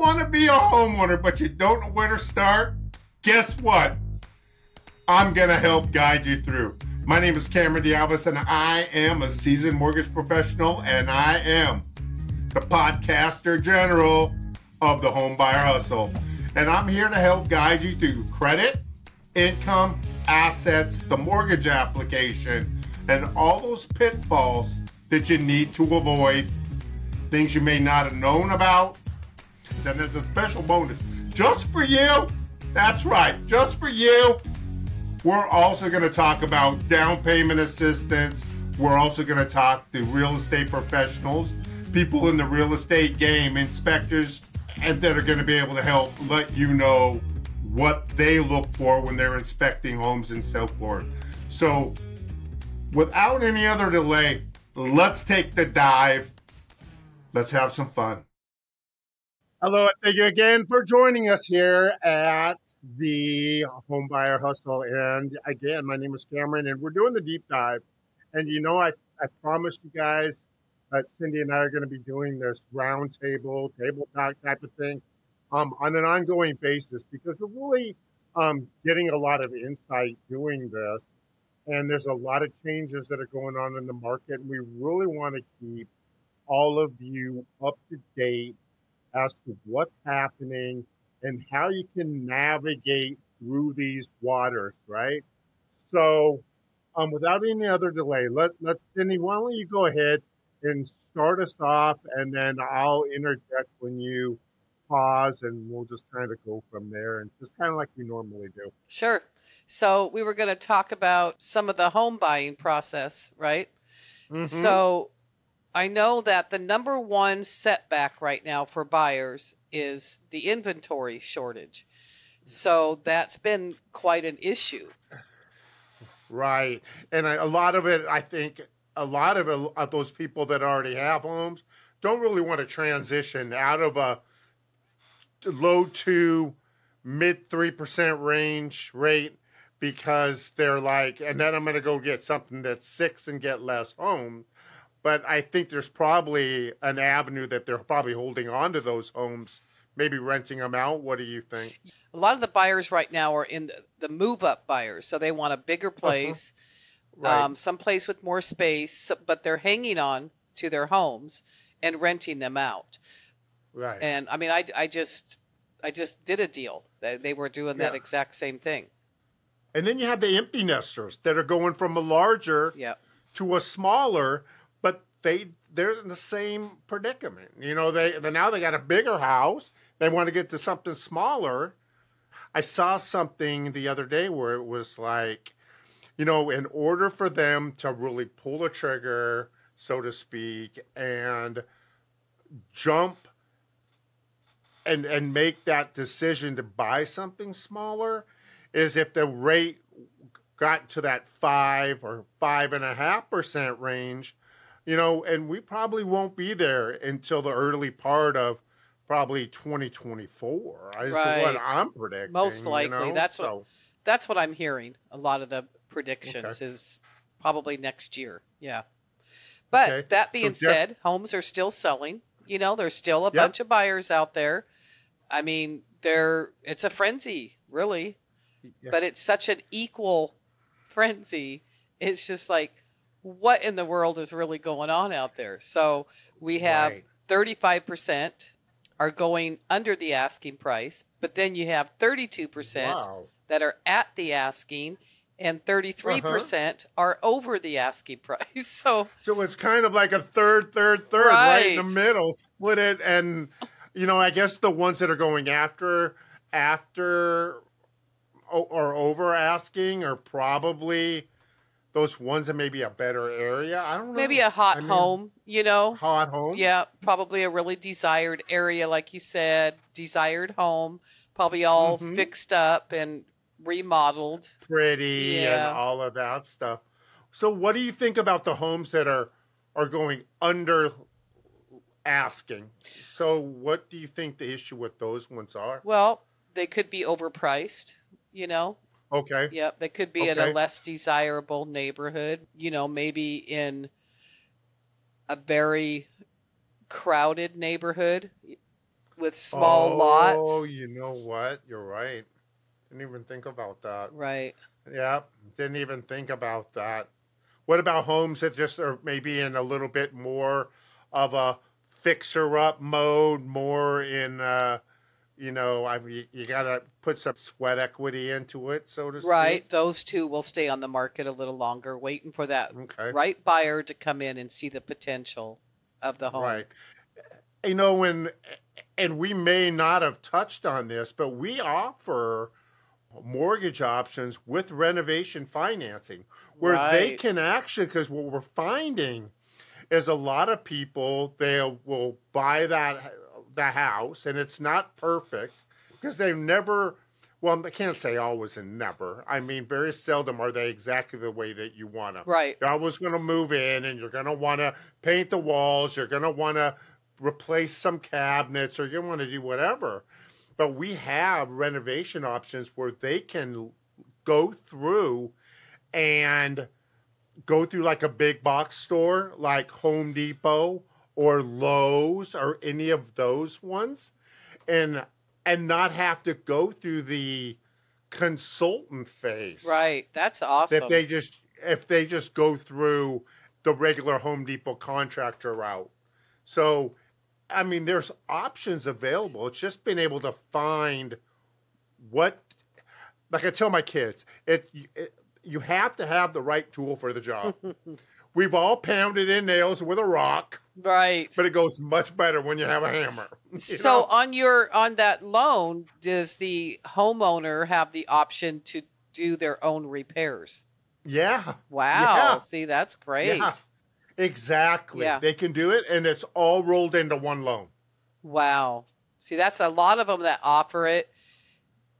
want to be a homeowner, but you don't know where to start? Guess what? I'm going to help guide you through. My name is Cameron D'Avis, and I am a seasoned mortgage professional, and I am the podcaster general of the Homebuyer Hustle. And I'm here to help guide you through credit, income, assets, the mortgage application, and all those pitfalls that you need to avoid, things you may not have known about. And there's a special bonus just for you. That's right, just for you. We're also going to talk about down payment assistance. We're also going to talk to real estate professionals, people in the real estate game, inspectors, and that are going to be able to help let you know what they look for when they're inspecting homes and so forth. So, without any other delay, let's take the dive. Let's have some fun. Hello, and thank you again for joining us here at the Homebuyer Hustle. And again, my name is Cameron, and we're doing the deep dive. And you know, I, I promised you guys that Cindi and I are going to be doing this roundtable, table talk type of thing um, on an ongoing basis because we're really um, getting a lot of insight doing this. And there's a lot of changes that are going on in the market. And we really want to keep all of you up to date as to what's happening and how you can navigate through these waters, right? So, um, without any other delay, let let Cindi, why don't you go ahead and start us off, and then I'll interject when you pause, and we'll just kind of go from there, and just kind of like we normally do. Sure. So we were going to talk about some of the home buying process, right? Mm-hmm. So I know that the number one setback right now for buyers is the inventory shortage. So that's been quite an issue. Right. And a lot of it, I think, a lot of, it, of those people that already have homes don't really want to transition out of a low to mid 3% range rate because they're like, and then I'm going to go get something that's six and get less home. But I think there's probably an avenue that they're probably holding on to those homes, maybe renting them out. What do you think? A lot of the buyers right now are in the, the move up buyers. So they want a bigger uh-huh. place, uh-huh. right. um, some place with more space, but they're hanging on to their homes and renting them out. Right. And I mean, I, I just, I just did a deal. They, were doing yeah. that exact same thing. And then you have the empty nesters that are going from a larger yep. to a smaller, they they're in the same predicament. You know, they, now they got a bigger house. They want to get to something smaller. I saw something the other day where it was like, you know, in order for them to really pull the trigger, so to speak, and jump and and make that decision to buy something smaller is if the rate got to that five or five and a half percent range, you know, and we probably won't be there until the early part of probably 2024. Is right. what I'm predicting. Most likely, you know? that's so. what that's what I'm hearing. A lot of the predictions okay. is probably next year. Yeah. But okay. that being so, said, homes are still selling. You know, there's still a yep. bunch of buyers out there. I mean, there it's a frenzy, really. Yeah. But it's such an equal frenzy. It's just like what in the world is really going on out there? So we have right. 35% are going under the asking price, but then you have 32% wow. that are at the asking and 33% uh-huh. are over the asking price. So So it's kind of like a third third third right, right in the middle, split it and you know, I guess the ones that are going after after or over asking are probably those ones that maybe a better area. I don't know. Maybe a hot I mean, home, you know? Hot home? Yeah, probably a really desired area, like you said, desired home, probably all mm-hmm. fixed up and remodeled. Pretty yeah. and all of that stuff. So what do you think about the homes that are are going under asking? So what do you think the issue with those ones are? Well, they could be overpriced, you know. Okay. Yep, they could be okay. in a less desirable neighborhood, you know, maybe in a very crowded neighborhood with small oh, lots. Oh, you know what? You're right. Didn't even think about that. Right. Yeah, didn't even think about that. What about homes that just are maybe in a little bit more of a fixer up mode, more in, uh, you know, I mean, you, got to put some sweat equity into it, so to speak. Right. Those two will stay on the market a little longer, waiting for that okay. right buyer to come in and see the potential of the home. Right. You know, and and we may not have touched on this, but we offer mortgage options with renovation financing where right. they can actually because what we're finding is a lot of people they will buy that the house and it's not perfect because they've never well i can't say always and never. I mean very seldom are they exactly the way that you want them right. You're always going to move in and you're going to want to paint the walls you're going to want to replace some cabinets or you want to do whatever. But we have renovation options where they can go through and go through like a big box store like Home Depot or Lowe's or any of those ones and and not have to go through the consultant phase. Right. That's awesome. If they just if they just go through the regular Home Depot contractor route. So I mean, there's options available. It's just being able to find what, like I tell my kids, it, it you have to have the right tool for the job. We've all pounded in nails with a rock, right? But it goes much better when you have a hammer. So know? on your on that loan, does the homeowner have the option to do their own repairs? Yeah. Wow. Yeah. See, that's great. Yeah. Exactly. Yeah. They can do it, and it's all rolled into one loan. Wow. See, that's a lot of them that offer it,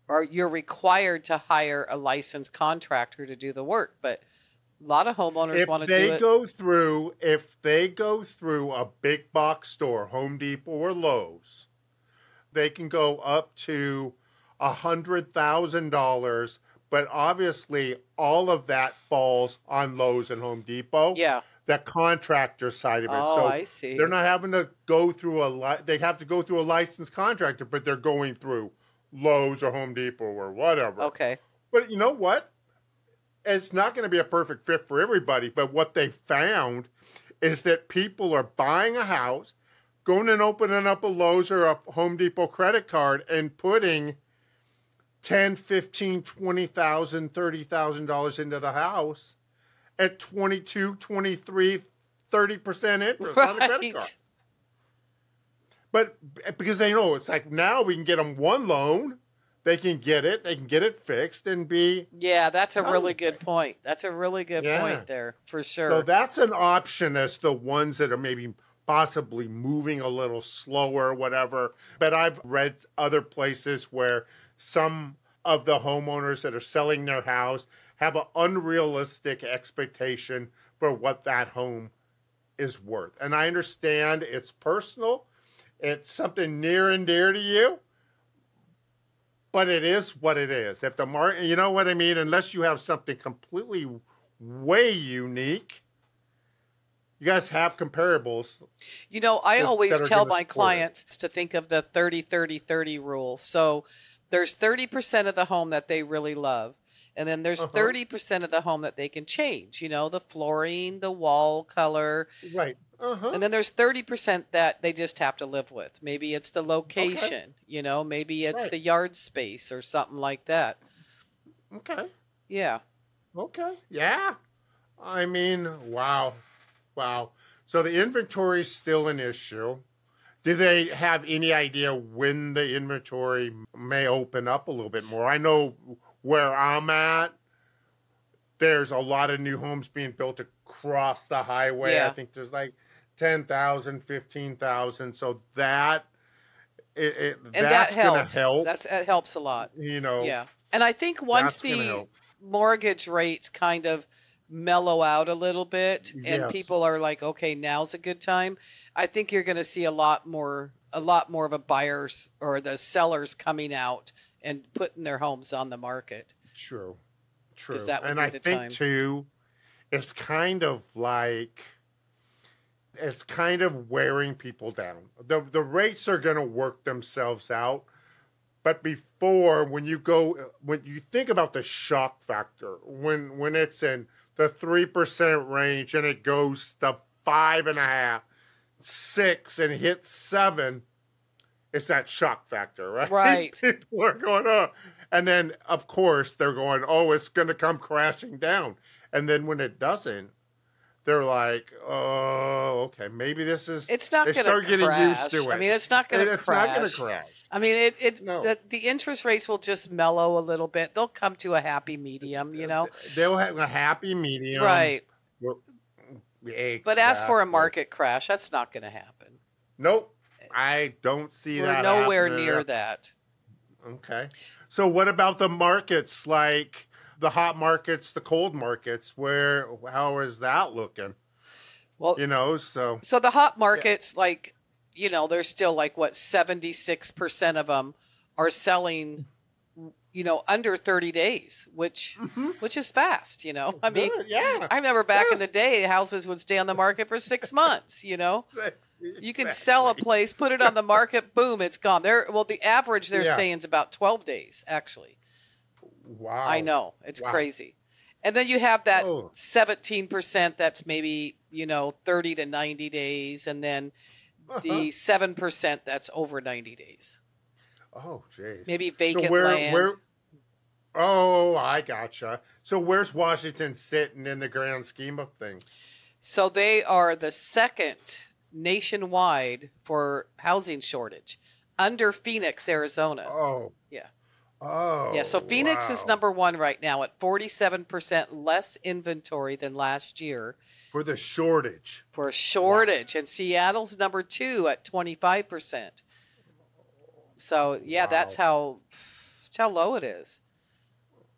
or you're required to hire a licensed contractor to do the work. But a lot of homeowners want to do it. If they go through, if they go through a big box store, Home Depot or Lowe's, they can go up to a hundred thousand dollars. But obviously, all of that falls on Lowe's and Home Depot. Yeah that contractor side of it. Oh, so I see. They're not having to go through a li- they have to go through a licensed contractor, but they're going through Lowe's or Home Depot or whatever. Okay. But you know what? It's not going to be a perfect fit for everybody, but what they found is that people are buying a house, going and opening up a Lowe's or a Home Depot credit card and putting 10, 15, 20,000, 30,000 dollars into the house at 22, 23, 30% interest right. on the credit card. But because they know it's like now we can get them one loan, they can get it, they can get it fixed and be. Yeah, that's a really good point. That's a really good yeah. point there for sure. So that's an option as the ones that are maybe possibly moving a little slower, whatever. But I've read other places where some of the homeowners that are selling their house have an unrealistic expectation for what that home is worth. And I understand it's personal, it's something near and dear to you, but it is what it is. If the market, you know what I mean? Unless you have something completely way unique, you guys have comparables. You know, I always tell my clients it. to think of the 30 30 30 rule. So there's 30% of the home that they really love and then there's uh-huh. 30% of the home that they can change, you know, the flooring, the wall color. Right. Uh-huh. And then there's 30% that they just have to live with. Maybe it's the location, okay. you know, maybe it's right. the yard space or something like that. Okay. Yeah. Okay. Yeah. I mean, wow. Wow. So the inventory is still an issue. Do they have any idea when the inventory may open up a little bit more? I know where I'm at, there's a lot of new homes being built across the highway. Yeah. I think there's like 10,000, 15,000. So that it, it that's that going to help. That's, that helps a lot. You know. Yeah. And I think once the mortgage rates kind of mellow out a little bit and yes. people are like, okay, now's a good time, I think you're going to see a lot more a lot more of a buyers or the sellers coming out and putting their homes on the market. True, true. That and I think time. too, it's kind of like it's kind of wearing people down. The the rates are going to work themselves out. But before, when you go, when you think about the shock factor, when when it's in the three percent range and it goes to five and a half, six, and hits seven, it's that shock factor, right? Right. People are going, oh, and then of course they're going, oh, it's going to come crashing down, and then when it doesn't, they're like, oh, okay, maybe this is. It's not going to crash. Getting used to it. I mean, it's not going to crash. It's not going to crash. I mean, it. it no. the, the interest rates will just mellow a little bit. They'll come to a happy medium. You know, they'll have a happy medium, right? exactly. But as for a market crash, that's not going to happen. Nope, I don't see We're that. nowhere near that. Okay. So, what about the markets like? The hot markets, the cold markets, where how is that looking? Well, you know, so so the hot markets, yeah. like you know, there's still like what seventy six percent of them are selling, you know, under thirty days, which mm-hmm. which is fast. You know, I mean, yeah, I remember back yes. in the day, houses would stay on the market for six months. You know. Exactly. You can sell a place, put it on the market, boom, it's gone. There, well, the average they're yeah. saying is about twelve days, actually. Wow. I know. It's wow. crazy. And then you have that oh. 17% that's maybe, you know, 30 to 90 days. And then uh-huh. the 7% that's over 90 days. Oh, jeez. Maybe vacant so where, land. Where, oh, I gotcha. So where's Washington sitting in the grand scheme of things? So they are the second nationwide for housing shortage under Phoenix, Arizona. Oh. Yeah. Oh. Yeah, so oh, Phoenix wow. is number one right now at 47% less inventory than last year. For the shortage. For a shortage. Wow. And Seattle's number two at 25%. So, yeah, wow. that's how that's how low it is.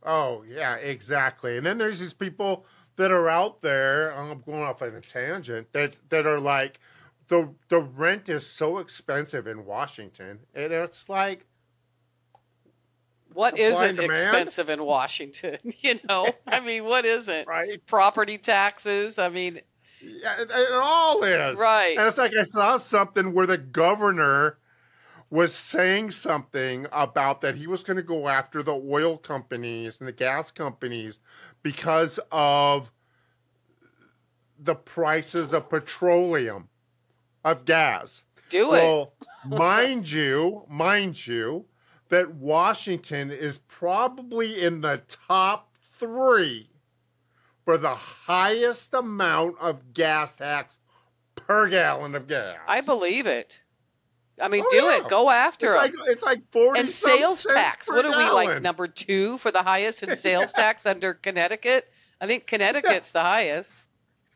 Oh, yeah, exactly. And then there's these people that are out there, I'm going off on a tangent, that, that are like, the, the rent is so expensive in Washington. And it's like, what isn't expensive in Washington? You know, I mean, what isn't? Right. Property taxes. I mean, yeah, it, it all is. Right. And it's like I saw something where the governor was saying something about that he was going to go after the oil companies and the gas companies because of the prices of petroleum, of gas. Do well, it. mind you, mind you, that Washington is probably in the top three for the highest amount of gas tax per gallon of gas. I believe it. I mean, oh, do yeah. it. Go after it's them. Like, it's like forty and sales tax. What are we like number two for the highest in sales yeah. tax under Connecticut? I think Connecticut's yeah. the highest.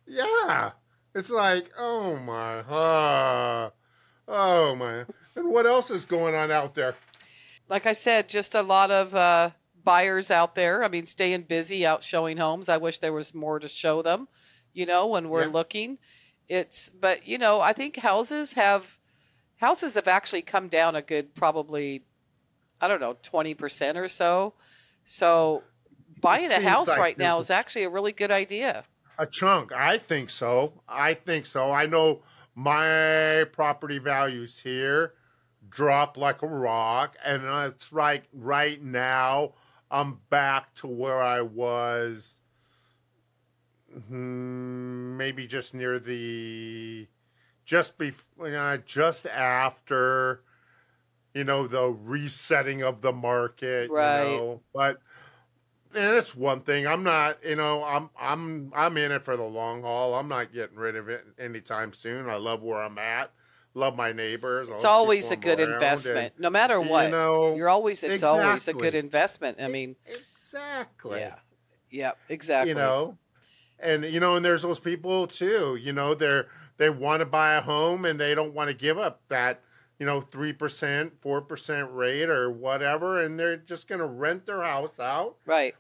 Yeah, it's like oh my, uh, oh my, and what else is going on out there? Like I said, just a lot of uh, buyers out there. I mean, staying busy out showing homes. I wish there was more to show them, you know, when we're yeah. looking. It's, but, you know, I think houses have, houses have actually come down a good, probably, I don't know, 20% or so. So buying a house like right now is actually a really good idea. A chunk. I think so. I think so. I know my property values here drop like a rock. And it's right right now I'm back to where I was hmm, maybe just near the just before uh, just after you know the resetting of the market right you know? but and it's one thing i'm not you know i'm i'm i'm in it for the long haul i'm not getting rid of it anytime soon i love where i'm at love my neighbors. It's always a good investment, and, no matter what. You know, you're always it's exactly. always a good investment. I mean, exactly. Yeah. Yeah. Exactly. You know, and you know, and there's those people too. You know, they're they want to buy a home and they don't want to give up that you know three percent, four percent rate or whatever, and they're just going to rent their house out. Right.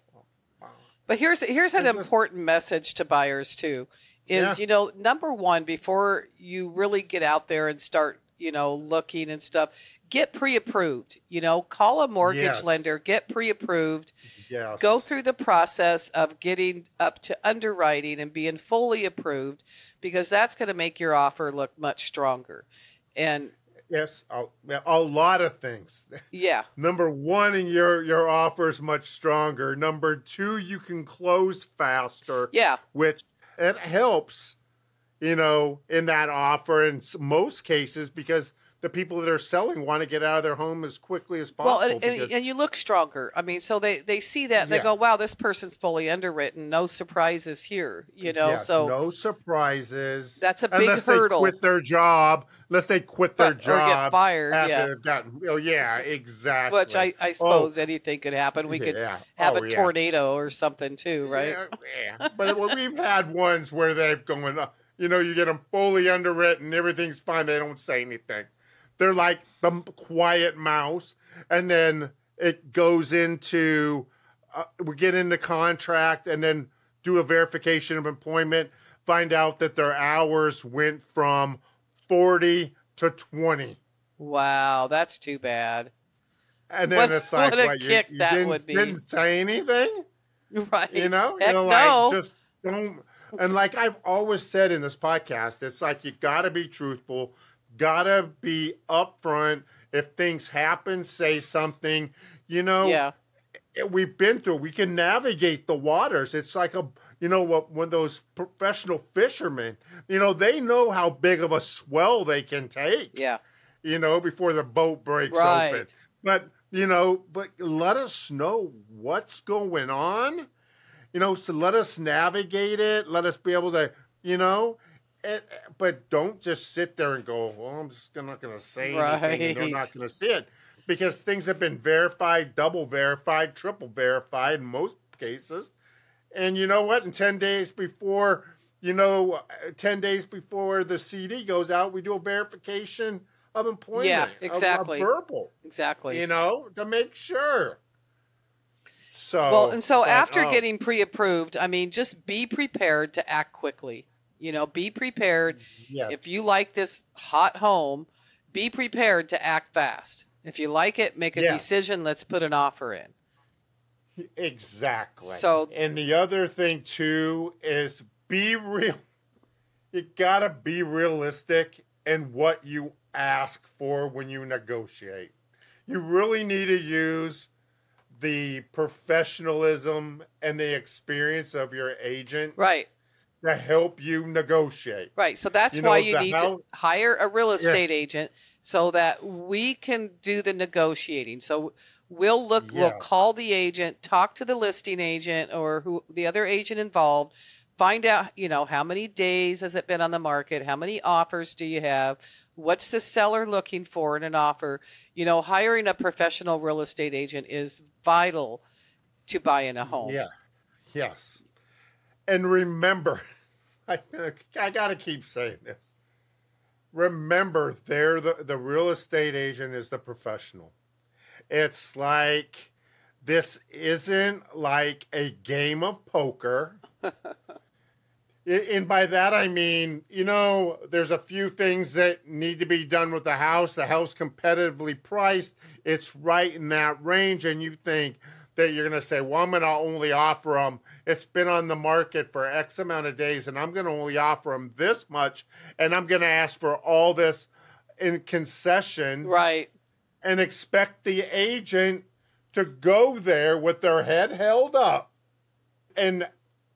But here's here's an important message to buyers too is yeah. you know number one before you really get out there and start you know, looking and stuff, get pre-approved. You know, call a mortgage yes. lender, get pre-approved. Yes. Go through the process of getting up to underwriting and being fully approved because that's going to make your offer look much stronger. And yes, a, a lot of things. Yeah. Number one, and your your offer is much stronger. Number two, you can close faster. Yeah. Which it helps, you know, in that offer in most cases because the people that are selling want to get out of their home as quickly as possible. Well, and, because... and, you look stronger. I mean, so they they see that and they go, "Wow, this person's fully underwritten. No surprises here." You know, yes, so no surprises. That's a big unless hurdle. They quit their job, unless they quit their but, job or get fired. yeah. Gotten, oh yeah, exactly. Which I, I oh. suppose oh. anything could happen. We could yeah. have oh, a tornado or something too, right? Yeah, yeah. but we've had ones where they've gone. Uh, you know, you get them fully underwritten, everything's fine. They don't say anything they're like the quiet mouse, and then it goes into uh, we get into contract, and then do a verification of employment, find out that their hours went from forty to twenty. Wow, that's too bad. And then what, it's like, what, what you, you didn't, didn't, say anything, right? You know, Heck you know, no. like just don't. And like I've always said in this podcast, it's like you got to be truthful gotta be upfront. If things happen, say something. You know, yeah. We've been through. We can navigate the waters. It's like a, you know, what when those professional fishermen, you know, they know how big of a swell they can take. Yeah. You know, before the boat breaks right. open. But you know, but let us know what's going on. You know, so let us navigate it. Let us be able to, you know, and, but don't just sit there and go, well, I'm just not going to say right. anything. And they're not going to see it because things have been verified, double verified, triple verified in most cases. And you know what? In 10 days before, you know, uh, 10 days before the CD goes out, we do a verification of employment. Yeah, exactly. verbal. Exactly. You know, to make sure. So, well, and so but, after oh. getting pre approved, I mean, just be prepared to act quickly. You know, be prepared. Yeah. If you like this hot home, be prepared to act fast. If you like it, make a yeah. decision. Let's put an offer in. Exactly. So, and the other thing too is be real. You gotta be realistic in what you ask for when you negotiate. You really need to use the professionalism and the experience of your agent. Right to help you negotiate. Right. So that's you why you need to hire a real estate yeah. agent so that we can do the negotiating. So we'll look yes. we'll call the agent, talk to the listing agent or who the other agent involved, find out, you know, how many days has it been on the market? How many offers do you have? What's the seller looking for in an offer? You know, hiring a professional real estate agent is vital to buying a home. Yeah. Yes and remember, I, I got to keep saying this. Remember, they're the, the real estate agent is the professional. It's like this isn't like a game of poker. and by that I mean, you know, there's a few things that need to be done with the house. The house competitively priced, it's right in that range, and you think that you're going to say, well, I'm going to only offer them it's been on the market for X amount of days, and I'm going to only offer them this much, and I'm going to ask for all this in concession. Right. And expect the agent to go there with their head held up and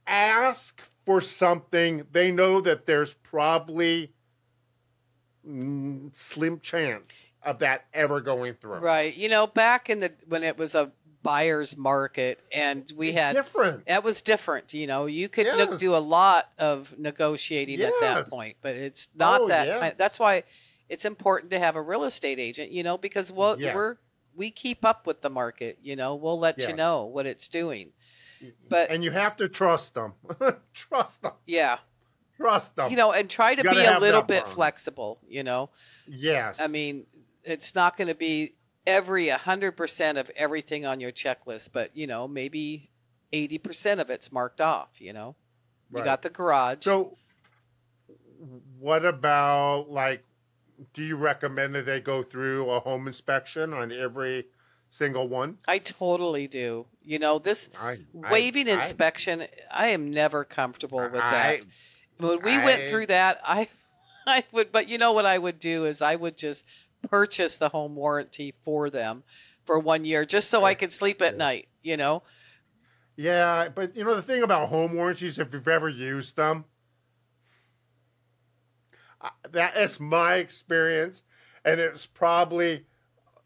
ask for something they know that there's probably slim chance of that ever going through. Right. You know, back in the when it was a buyer's market and we had different. that was different you know you could yes. do a lot of negotiating yes. at that point but it's not oh, that yes. that's why it's important to have a real estate agent you know because we'll, yeah. we're we keep up with the market you know we'll let you know what it's doing. But and you have to trust them. Trust them. Yeah. Trust them. You know and try to be a little bit flexible you know? Yes. I mean it's not going to be every 100% of everything on your checklist, but you know, maybe 80% of it's marked off, you know. You got the garage. So what about like do you recommend that they go through a home inspection on every single one? I totally do. You know, this I, waiving I, inspection, I, I, am never comfortable with that. When we went through that, I I would but you know what I would do is I would just purchase the home warranty for them for one year just so I could sleep at night, you know. Yeah, but you know the thing about home warranties if you've ever used them, that is my experience, and it's probably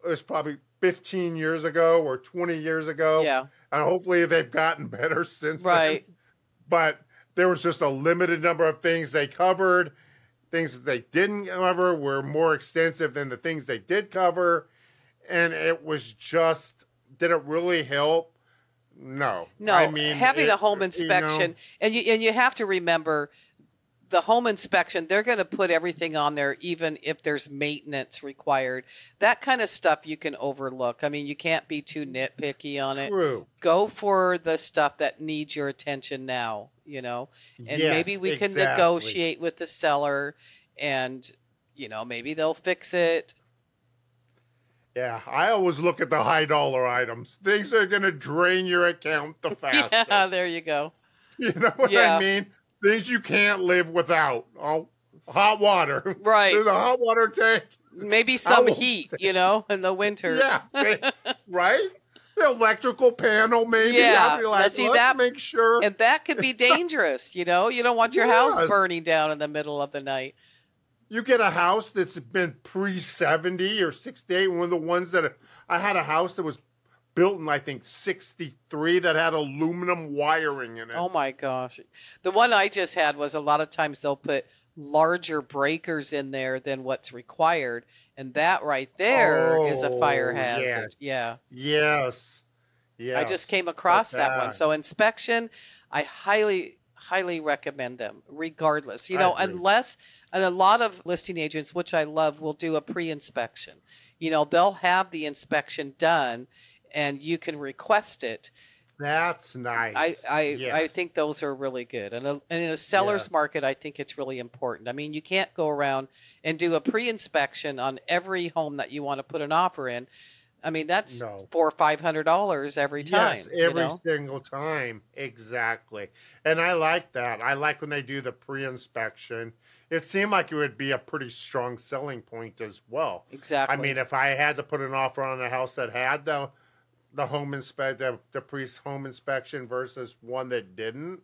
it was probably 15 years ago or 20 years ago. Yeah, and hopefully they've gotten better since right. then. But there was just a limited number of things they covered. Things that they didn't cover were more extensive than the things they did cover, and it was just did it really help? No, no. I mean, having it, a home inspection, you know, and you and you have to remember the home inspection, they're going to put everything on there, even if there's maintenance required. That kind of stuff you can overlook. I mean, you can't be too nitpicky on it. True. Go for the stuff that needs your attention now, you know, and yes, maybe we exactly. can negotiate with the seller and, you know, maybe they'll fix it. Yeah, I always look at the high dollar items. Things are going to drain your account the fastest. yeah, there you go. You know what yeah. I mean? things you can't live without. Oh, hot water. Right. There's a hot water tank. Maybe some heat, you know, in the winter. Yeah. right? The electrical panel, maybe. Yeah. I'd be like, see, let's that, make sure. And that could be dangerous, you know? You don't want your yes. house burning down in the middle of the night. You get a house that's been pre 70 or 68, one of the ones that I had a house that was built in I think 63 that had aluminum wiring in it. Oh my gosh. The one I just had was a lot of times they'll put larger breakers in there than what's required and that right there oh, is a fire oh, hazard. Yes. Yeah. Yes. Yes. I just came across that. that one. So inspection, I highly highly recommend them regardless. You know, unless and a lot of listing agents which I love will do a pre-inspection. You know, they'll have the inspection done and you can request it. That's nice. I I, yes. I think those are really good, and, a, and in a seller's yes. market, I think it's really important. I mean, you can't go around and do a pre-inspection on every home that you want to put an offer in. I mean, that's no. four or five hundred dollars every time. Yes, every you know? single time, exactly. And I like that. I like when they do the pre-inspection. It seemed like it would be a pretty strong selling point as well. Exactly. I mean, if I had to put an offer on a house that had the the home inspect the, the priest home inspection versus one that didn't.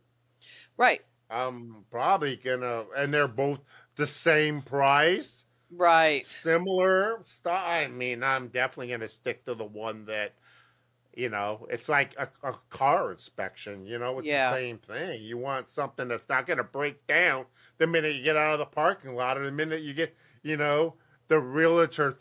Right. I'm probably gonna and they're both the same price. Right. Similar stuff. I mean, I'm definitely gonna stick to the one that you know, it's like a, a car inspection, you know, it's yeah. the same thing. You want something that's not gonna break down the minute you get out of the parking lot or the minute you get, you know, the realtor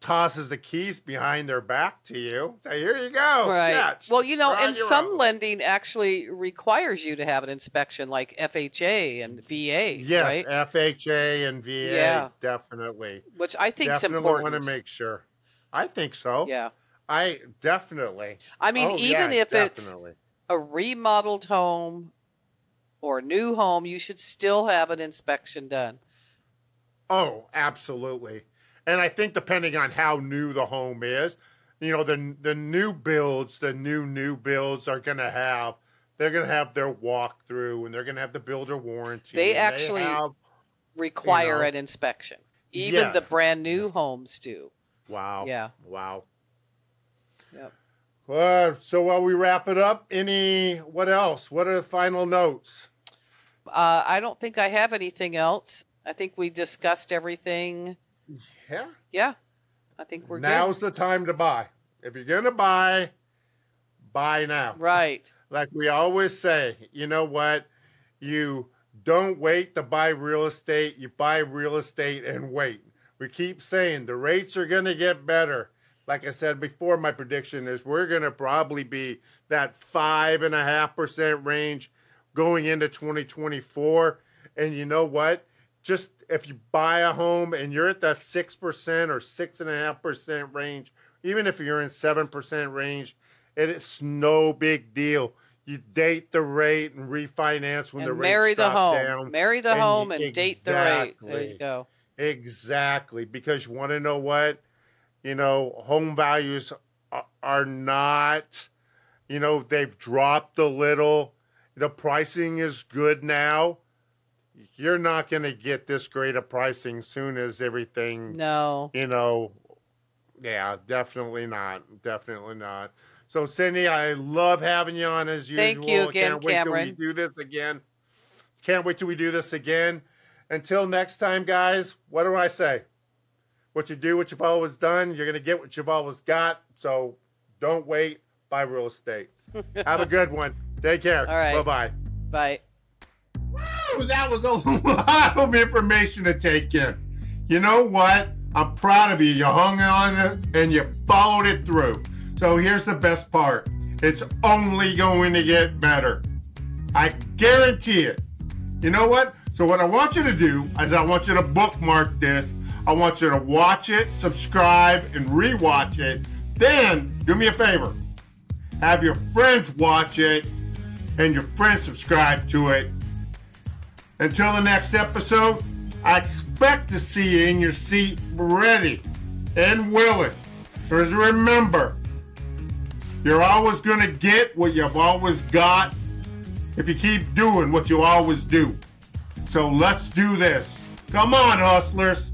tosses the keys behind their back to you. Say, here you go. Right. Well, you know, and some own. lending actually requires you to have an inspection like FHA and VA. Yes, right? FHA and VA. Yeah. Definitely. Which I think is important. want to make sure. I think so. Yeah. I definitely. I mean, oh, even yeah, if definitely. it's a remodeled home or a new home, you should still have an inspection done. Oh, absolutely. And I think depending on how new the home is, you know, the the new builds, the new new builds are going to have they're going to have their walkthrough and they're going to have the builder warranty. They actually they have, require you know, an inspection. Even yeah. the brand new homes do. Wow. Yeah. Wow. Yep. Well, so while we wrap it up, any what else? What are the final notes? Uh, I don't think I have anything else. I think we discussed everything yeah. Yeah. I think we're Now's good. the time to buy. If you're going to buy, buy now. Right. Like we always say, you know what? You don't wait to buy real estate. You buy real estate and wait. We keep saying the rates are going to get better. Like I said before, my prediction is we're going to probably be that five and a half percent range going into 2024. And you know what? Just if you buy a home and you're at that six percent or six and a half percent range, even if you're in seven percent range, it's no big deal. You date the rate and refinance when and the rate marry the home, down. marry the home, and exactly. date the rate. There you go. Exactly, because you want to know what, you know, home values are, are not, you know, they've dropped a little. The pricing is good now. You're not going to get this great a pricing soon as everything. No. You know, yeah, definitely not. Definitely not. So, Cindi, I love having you on as usual. Thank you again, Can't wait Cameron. till we do this again. Can't wait till we do this again. Until next time, guys, what do I say? What you do, what you've always done, you're going to get what you've always got. So don't wait. Buy real estate. Have a good one. Take care. All right. Bye-bye. Bye. Woo, that was a lot of information to take in. You know what? I'm proud of you. You hung on and you followed it through. So here's the best part. It's only going to get better. I guarantee it. You know what? So what I want you to do is I want you to bookmark this. I want you to watch it, subscribe, and rewatch it. Then do me a favor. Have your friends watch it and your friends subscribe to it. Until the next episode, I expect to see you in your seat ready and willing. Because remember, you're always going to get what you've always got if you keep doing what you always do. So let's do this. Come on, hustlers.